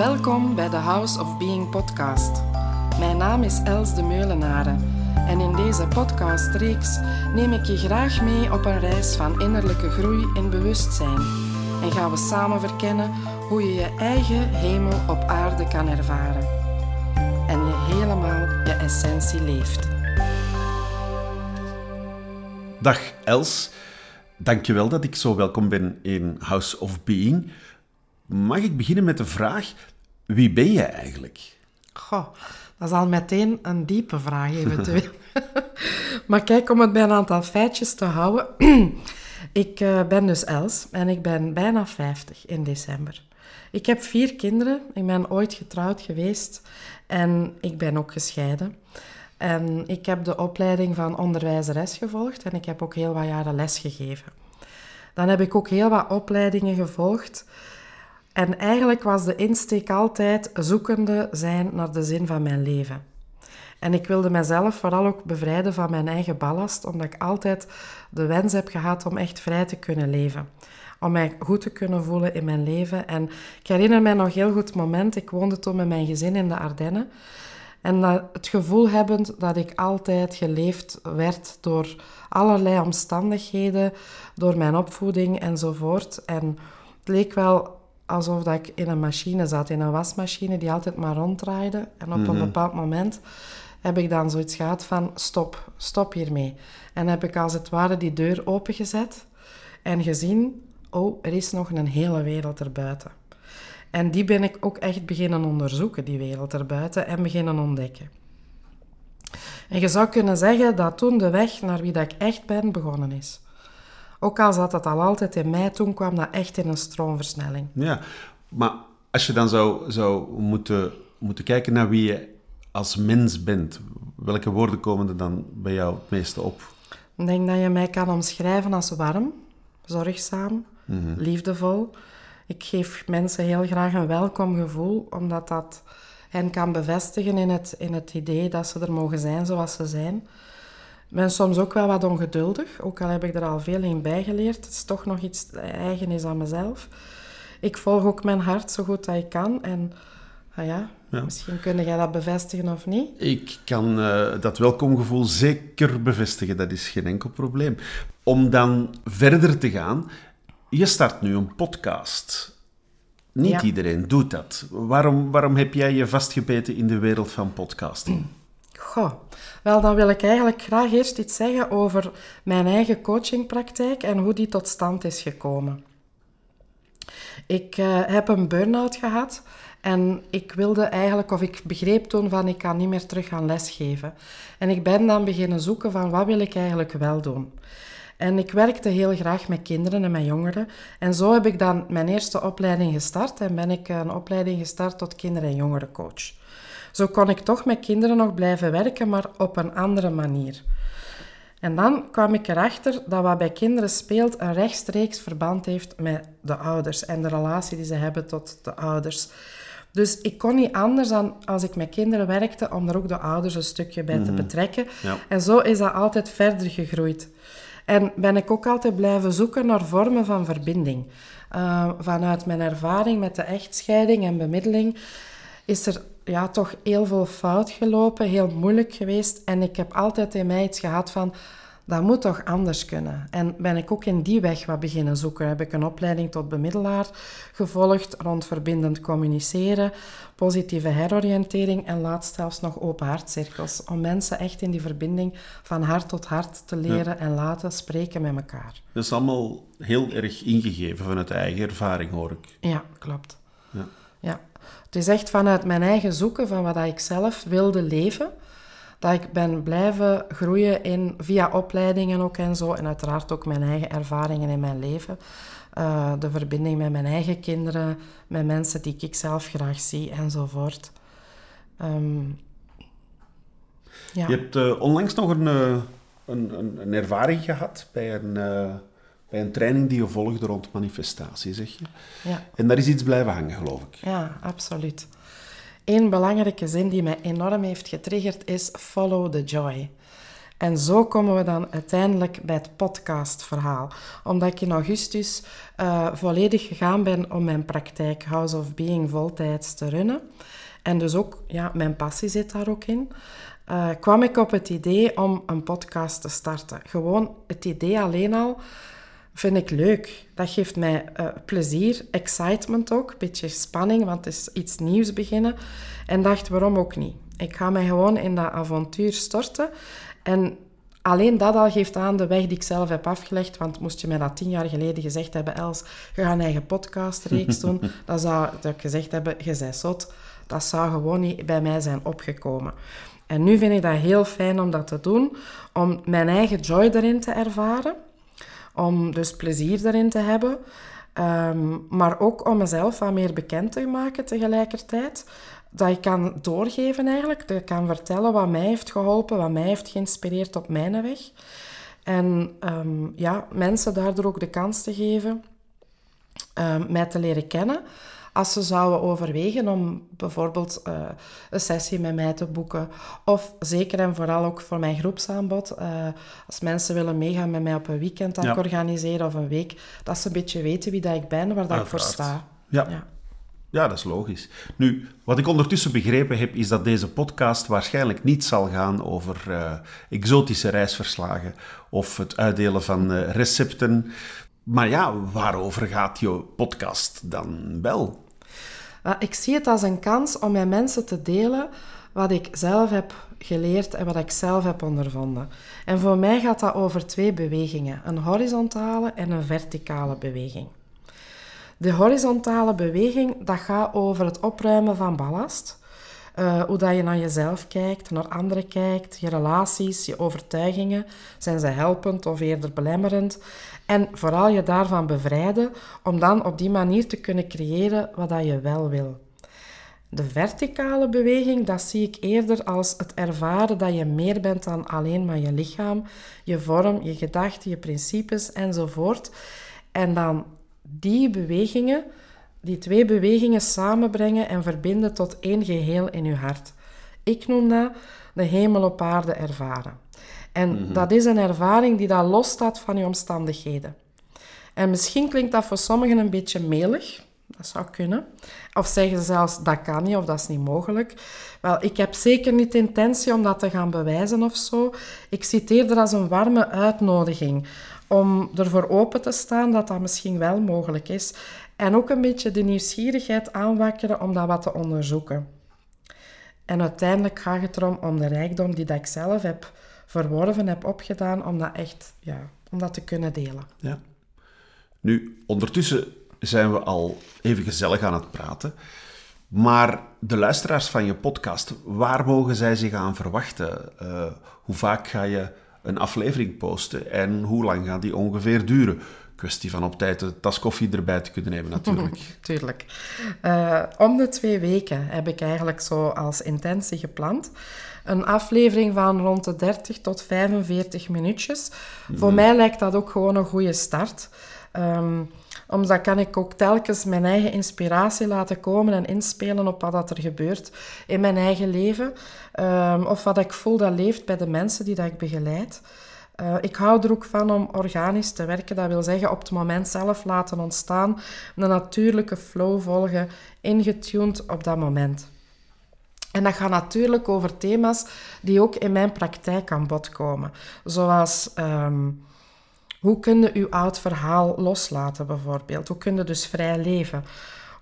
Welkom bij de House of Being podcast. Mijn naam is Els de Meulenaren en in deze podcastreeks neem ik je graag mee op een reis van innerlijke groei en bewustzijn en gaan we samen verkennen hoe je je eigen hemel op aarde kan ervaren en je helemaal je essentie leeft. Dag Els, dankjewel dat ik zo welkom ben in House of Being. Mag ik beginnen met de vraag, wie ben jij eigenlijk? Goh, dat is al meteen een diepe vraag eventueel. maar kijk, om het bij een aantal feitjes te houden. ik uh, ben dus Els en ik ben bijna 50 in december. Ik heb vier kinderen. Ik ben ooit getrouwd geweest en ik ben ook gescheiden. En ik heb de opleiding van onderwijzeres gevolgd en ik heb ook heel wat jaren les gegeven. Dan heb ik ook heel wat opleidingen gevolgd. En eigenlijk was de insteek altijd zoekende zijn naar de zin van mijn leven. En ik wilde mezelf vooral ook bevrijden van mijn eigen ballast, omdat ik altijd de wens heb gehad om echt vrij te kunnen leven. Om mij goed te kunnen voelen in mijn leven. En ik herinner mij nog heel goed het moment, ik woonde toen met mijn gezin in de Ardennen. En het gevoel hebbend dat ik altijd geleefd werd door allerlei omstandigheden, door mijn opvoeding enzovoort. En het leek wel alsof dat ik in een machine zat, in een wasmachine die altijd maar ronddraaide. En op een mhm. bepaald moment heb ik dan zoiets gehad van stop, stop hiermee. En heb ik als het ware die deur opengezet en gezien, oh, er is nog een hele wereld erbuiten. En die ben ik ook echt beginnen onderzoeken, die wereld erbuiten, en beginnen ontdekken. En je zou kunnen zeggen dat toen de weg naar wie dat ik echt ben begonnen is. Ook al zat dat al altijd in mij, toen kwam dat echt in een stroomversnelling. Ja, maar als je dan zou, zou moeten, moeten kijken naar wie je als mens bent, welke woorden komen er dan bij jou het meeste op? Ik denk dat je mij kan omschrijven als warm, zorgzaam, mhm. liefdevol. Ik geef mensen heel graag een welkom gevoel, omdat dat hen kan bevestigen in het, in het idee dat ze er mogen zijn zoals ze zijn. Ik ben soms ook wel wat ongeduldig, ook al heb ik er al veel in bijgeleerd. Het is toch nog iets eigen is aan mezelf. Ik volg ook mijn hart zo goed dat ik kan. En ah ja, ja. misschien kun jij dat bevestigen of niet? Ik kan uh, dat welkomgevoel zeker bevestigen, dat is geen enkel probleem. Om dan verder te gaan, je start nu een podcast. Niet iedereen doet dat. Waarom, waarom heb jij je vastgebeten in de wereld van podcasting? Goh, wel dan wil ik eigenlijk graag eerst iets zeggen over mijn eigen coachingpraktijk en hoe die tot stand is gekomen. Ik uh, heb een burn-out gehad en ik wilde eigenlijk, of ik begreep toen van ik kan niet meer terug gaan lesgeven. En ik ben dan beginnen zoeken van wat wil ik eigenlijk wel doen. En ik werkte heel graag met kinderen en met jongeren. En zo heb ik dan mijn eerste opleiding gestart en ben ik een opleiding gestart tot kinder- en jongerencoach. Zo kon ik toch met kinderen nog blijven werken, maar op een andere manier. En dan kwam ik erachter dat wat bij kinderen speelt een rechtstreeks verband heeft met de ouders en de relatie die ze hebben tot de ouders. Dus ik kon niet anders dan als ik met kinderen werkte om er ook de ouders een stukje bij te mhm. betrekken. En zo is dat altijd verder gegroeid. En ben ik ook altijd blijven zoeken naar vormen van verbinding. Uh, vanuit mijn ervaring met de echtscheiding en bemiddeling is er ja, toch heel veel fout gelopen, heel moeilijk geweest. En ik heb altijd in mij iets gehad van, dat moet toch anders kunnen. En ben ik ook in die weg wat beginnen zoeken. Heb ik een opleiding tot bemiddelaar gevolgd rond verbindend communiceren, positieve heroriëntering en laatst zelfs nog open hartcirkels. Om mensen echt in die verbinding van hart tot hart te leren en laten spreken met elkaar. Dat is allemaal heel erg ingegeven vanuit eigen ervaring, hoor ik. Ja, klopt. Ja. ja. Het is echt vanuit mijn eigen zoeken van wat ik zelf wilde leven dat ik ben blijven groeien in, via opleidingen ook en zo. En uiteraard ook mijn eigen ervaringen in mijn leven. Uh, de verbinding met mijn eigen kinderen, met mensen die ik zelf graag zie enzovoort. Um, ja. Je hebt uh, onlangs nog een, uh, een, een, een, ervaring gehad bij een, bij een training die je volgde rond manifestatie, zeg je. Ja. En daar is iets blijven hangen, geloof ik. Ja, absoluut. Een belangrijke zin die mij enorm heeft getriggerd is follow the joy. En zo komen we dan uiteindelijk bij het podcastverhaal. Omdat ik in augustus uh, volledig gegaan ben om mijn praktijk House of Being voltijds te runnen. En dus ook, ja, mijn passie zit daar ook in. Uh, kwam ik op het idee om een podcast te starten. Gewoon het idee alleen al vind ik leuk. Dat geeft mij uh, plezier, excitement ook, een beetje spanning, want het is iets nieuws beginnen. En dacht, waarom ook niet? Ik ga mij gewoon in dat avontuur storten. En alleen dat al geeft aan de weg die ik zelf heb afgelegd. Want moest je mij dat tien jaar geleden gezegd hebben, Els, je gaat een eigen podcastreeks doen, dan zou ik gezegd hebben, je bent zot. Dat zou gewoon niet bij mij zijn opgekomen. En nu vind ik dat heel fijn om dat te doen, om mijn eigen joy erin te ervaren, om dus plezier erin te hebben, ehm, maar ook om mezelf wat meer bekend te maken tegelijkertijd dat ik kan doorgeven eigenlijk. Dat ik kan vertellen wat mij heeft geholpen, wat mij heeft geïnspireerd op mijn weg. En um, ja, mensen daardoor ook de kans te geven um, mij te leren kennen. Als ze zouden overwegen om bijvoorbeeld uh, een sessie met mij te boeken. Of zeker en vooral ook voor mijn groepsaanbod. Uh, als mensen willen meegaan met mij op een weekend dat ja. ik organiseer of een week. Dat ze een beetje weten wie dat ik ben, waar dat ik voor sta. ja. ja. Ja, dat is logisch. Nu, wat ik ondertussen begrepen heb, is dat deze podcast waarschijnlijk niet zal gaan over uh, exotische reisverslagen of het uitdelen van uh, recepten. Maar ja, waarover gaat je podcast dan wel? Ik zie het als een kans om met mensen te delen wat ik zelf heb geleerd en wat ik zelf heb ondervonden. En voor mij gaat dat over twee bewegingen: een horizontale en een verticale beweging. De horizontale beweging, dat gaat over het opruimen van ballast. Uh, hoe dat je naar jezelf kijkt, naar anderen kijkt, je relaties, je overtuigingen. Zijn ze helpend of eerder belemmerend? En vooral je daarvan bevrijden om dan op die manier te kunnen creëren wat dat je wel wil. De verticale beweging, dat zie ik eerder als het ervaren dat je meer bent dan alleen maar je lichaam, je vorm, je gedachten, je principes enzovoort. En dan die bewegingen, die twee bewegingen samenbrengen en verbinden tot één geheel in je hart. Ik noem dat de hemel op aarde ervaren. En mhm. dat is een ervaring die daar losstaat van je omstandigheden. En misschien klinkt dat voor sommigen een beetje melig. Dat zou kunnen. Of zeggen ze zelfs, dat kan niet of dat is niet mogelijk. Wel, ik heb zeker niet de intentie om dat te gaan bewijzen of zo. Ik zie het eerder als een warme uitnodiging om ervoor open te staan dat dat misschien wel mogelijk is. En ook een beetje de nieuwsgierigheid aanwakkeren om dat wat te onderzoeken. En uiteindelijk gaat het erom om de rijkdom die dat ik zelf heb verworven, heb opgedaan, om dat echt ja, om dat te kunnen delen. Ja. Nu, ondertussen zijn we al even gezellig aan het praten. Maar de luisteraars van je podcast, waar mogen zij zich aan verwachten? Uh, hoe vaak ga je een aflevering posten en hoe lang gaat die ongeveer duren? Kwestie van op tijd een tas koffie erbij te kunnen nemen, natuurlijk. Tuurlijk. Uh, om de twee weken heb ik eigenlijk zo als intentie gepland. Een aflevering van rond de 30 tot 45 minuutjes. Voor mhm. mij lijkt dat ook gewoon een goede start. Um, omdat kan ik ook telkens mijn eigen inspiratie laten komen en inspelen op wat er gebeurt in mijn eigen leven. Um, of wat ik voel dat leeft bij de mensen die dat ik begeleid. Uh, ik hou er ook van om organisch te werken. Dat wil zeggen op het moment zelf laten ontstaan. Een natuurlijke flow volgen, ingetuned op dat moment. En dat gaat natuurlijk over thema's die ook in mijn praktijk aan bod komen. Zoals um, hoe kun je je oud verhaal loslaten bijvoorbeeld? Hoe kun je dus vrij leven?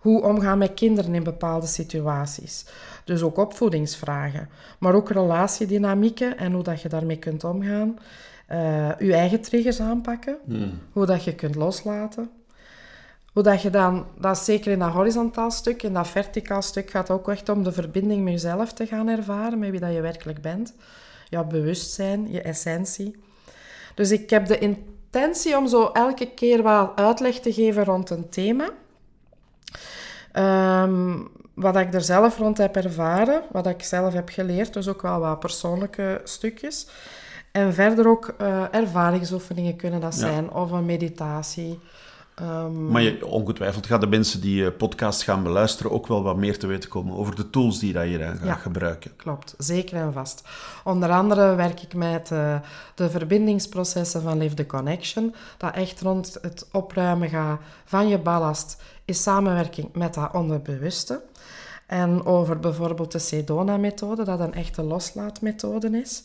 Hoe omgaan met kinderen in bepaalde situaties? Dus ook opvoedingsvragen, maar ook relatiedynamieken en hoe dat je daarmee kunt omgaan. Uh, je eigen triggers aanpakken, hmm. hoe dat je kunt loslaten. Hoe dat je dan, dat is zeker in dat horizontaal stuk, in dat verticaal stuk gaat ook echt om de verbinding met jezelf te gaan ervaren, met wie dat je werkelijk bent. Jouw bewustzijn, je essentie. Dus ik heb de intentie om zo elke keer wat uitleg te geven rond een thema. Um, wat ik er zelf rond heb ervaren, wat ik zelf heb geleerd, dus ook wel wat persoonlijke stukjes. En verder ook uh, ervaringsoefeningen kunnen dat zijn, of een meditatie, Ehm, Maar je, ongetwijfeld gaan de mensen die je podcast gaan beluisteren ook wel wat meer te weten komen over de tools die je dan gaat Ja. gebruiken. Klopt, zeker en vast. Onder andere werk ik met eh, de verbindingsprocessen van Live the Connection, dat echt rond het opruimen gaat van je ballast in samenwerking met dat onderbewuste. En over bijvoorbeeld de Sedona-methode, dat een echte loslaatmethode is.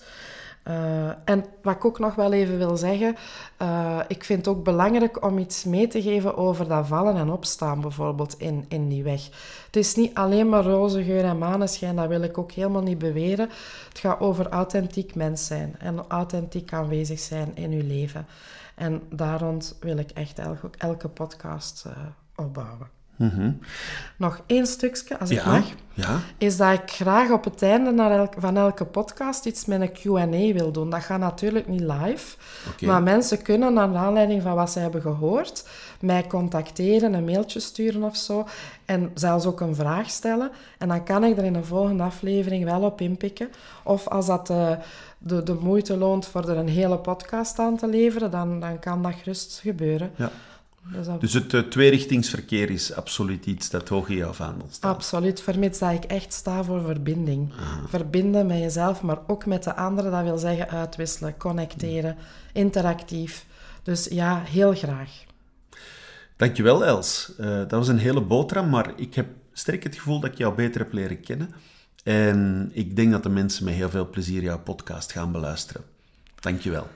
Eh, en wat ik ook nog wel even wil zeggen, eh, ik vind het ook belangrijk om iets mee te geven over dat vallen en opstaan bijvoorbeeld in, in die weg. Het is niet alleen maar roze geur en maneschijn, dat wil ik ook helemaal niet beweren. Het gaat over authentiek mens zijn en authentiek aanwezig zijn in uw leven. En daar rond wil ik echt elke, elke podcast eh, opbouwen. Nog één stukje, als ik mag ja. is dat ik graag op het einde van elke podcast iets met een Q&A wil doen. Dat gaat natuurlijk niet live, maar mensen kunnen naar aanleiding van wat ze hebben gehoord mij contacteren, een mailtje sturen of zo en zelfs ook een vraag stellen. En dan kan ik er in een volgende aflevering wel op inpikken. Of als dat de, de, de moeite loont voor er een hele podcast aan te leveren, dan, dan kan dat gerust gebeuren. Ja. Dus Dus het eh, tweerichtingsverkeer is absoluut iets dat hoog in jouw vaandel staat. Absoluut, vermits dat ik echt sta voor verbinding. Verbinden met jezelf, maar ook met de anderen. Dat wil zeggen uitwisselen, connecteren, interactief. Dus ja, heel graag. Dankjewel, Els. Eh, dat was een hele boterham, maar ik heb sterk het gevoel dat ik jou beter heb leren kennen. En ik denk dat de mensen met heel veel plezier jouw podcast gaan beluisteren. Dankjewel.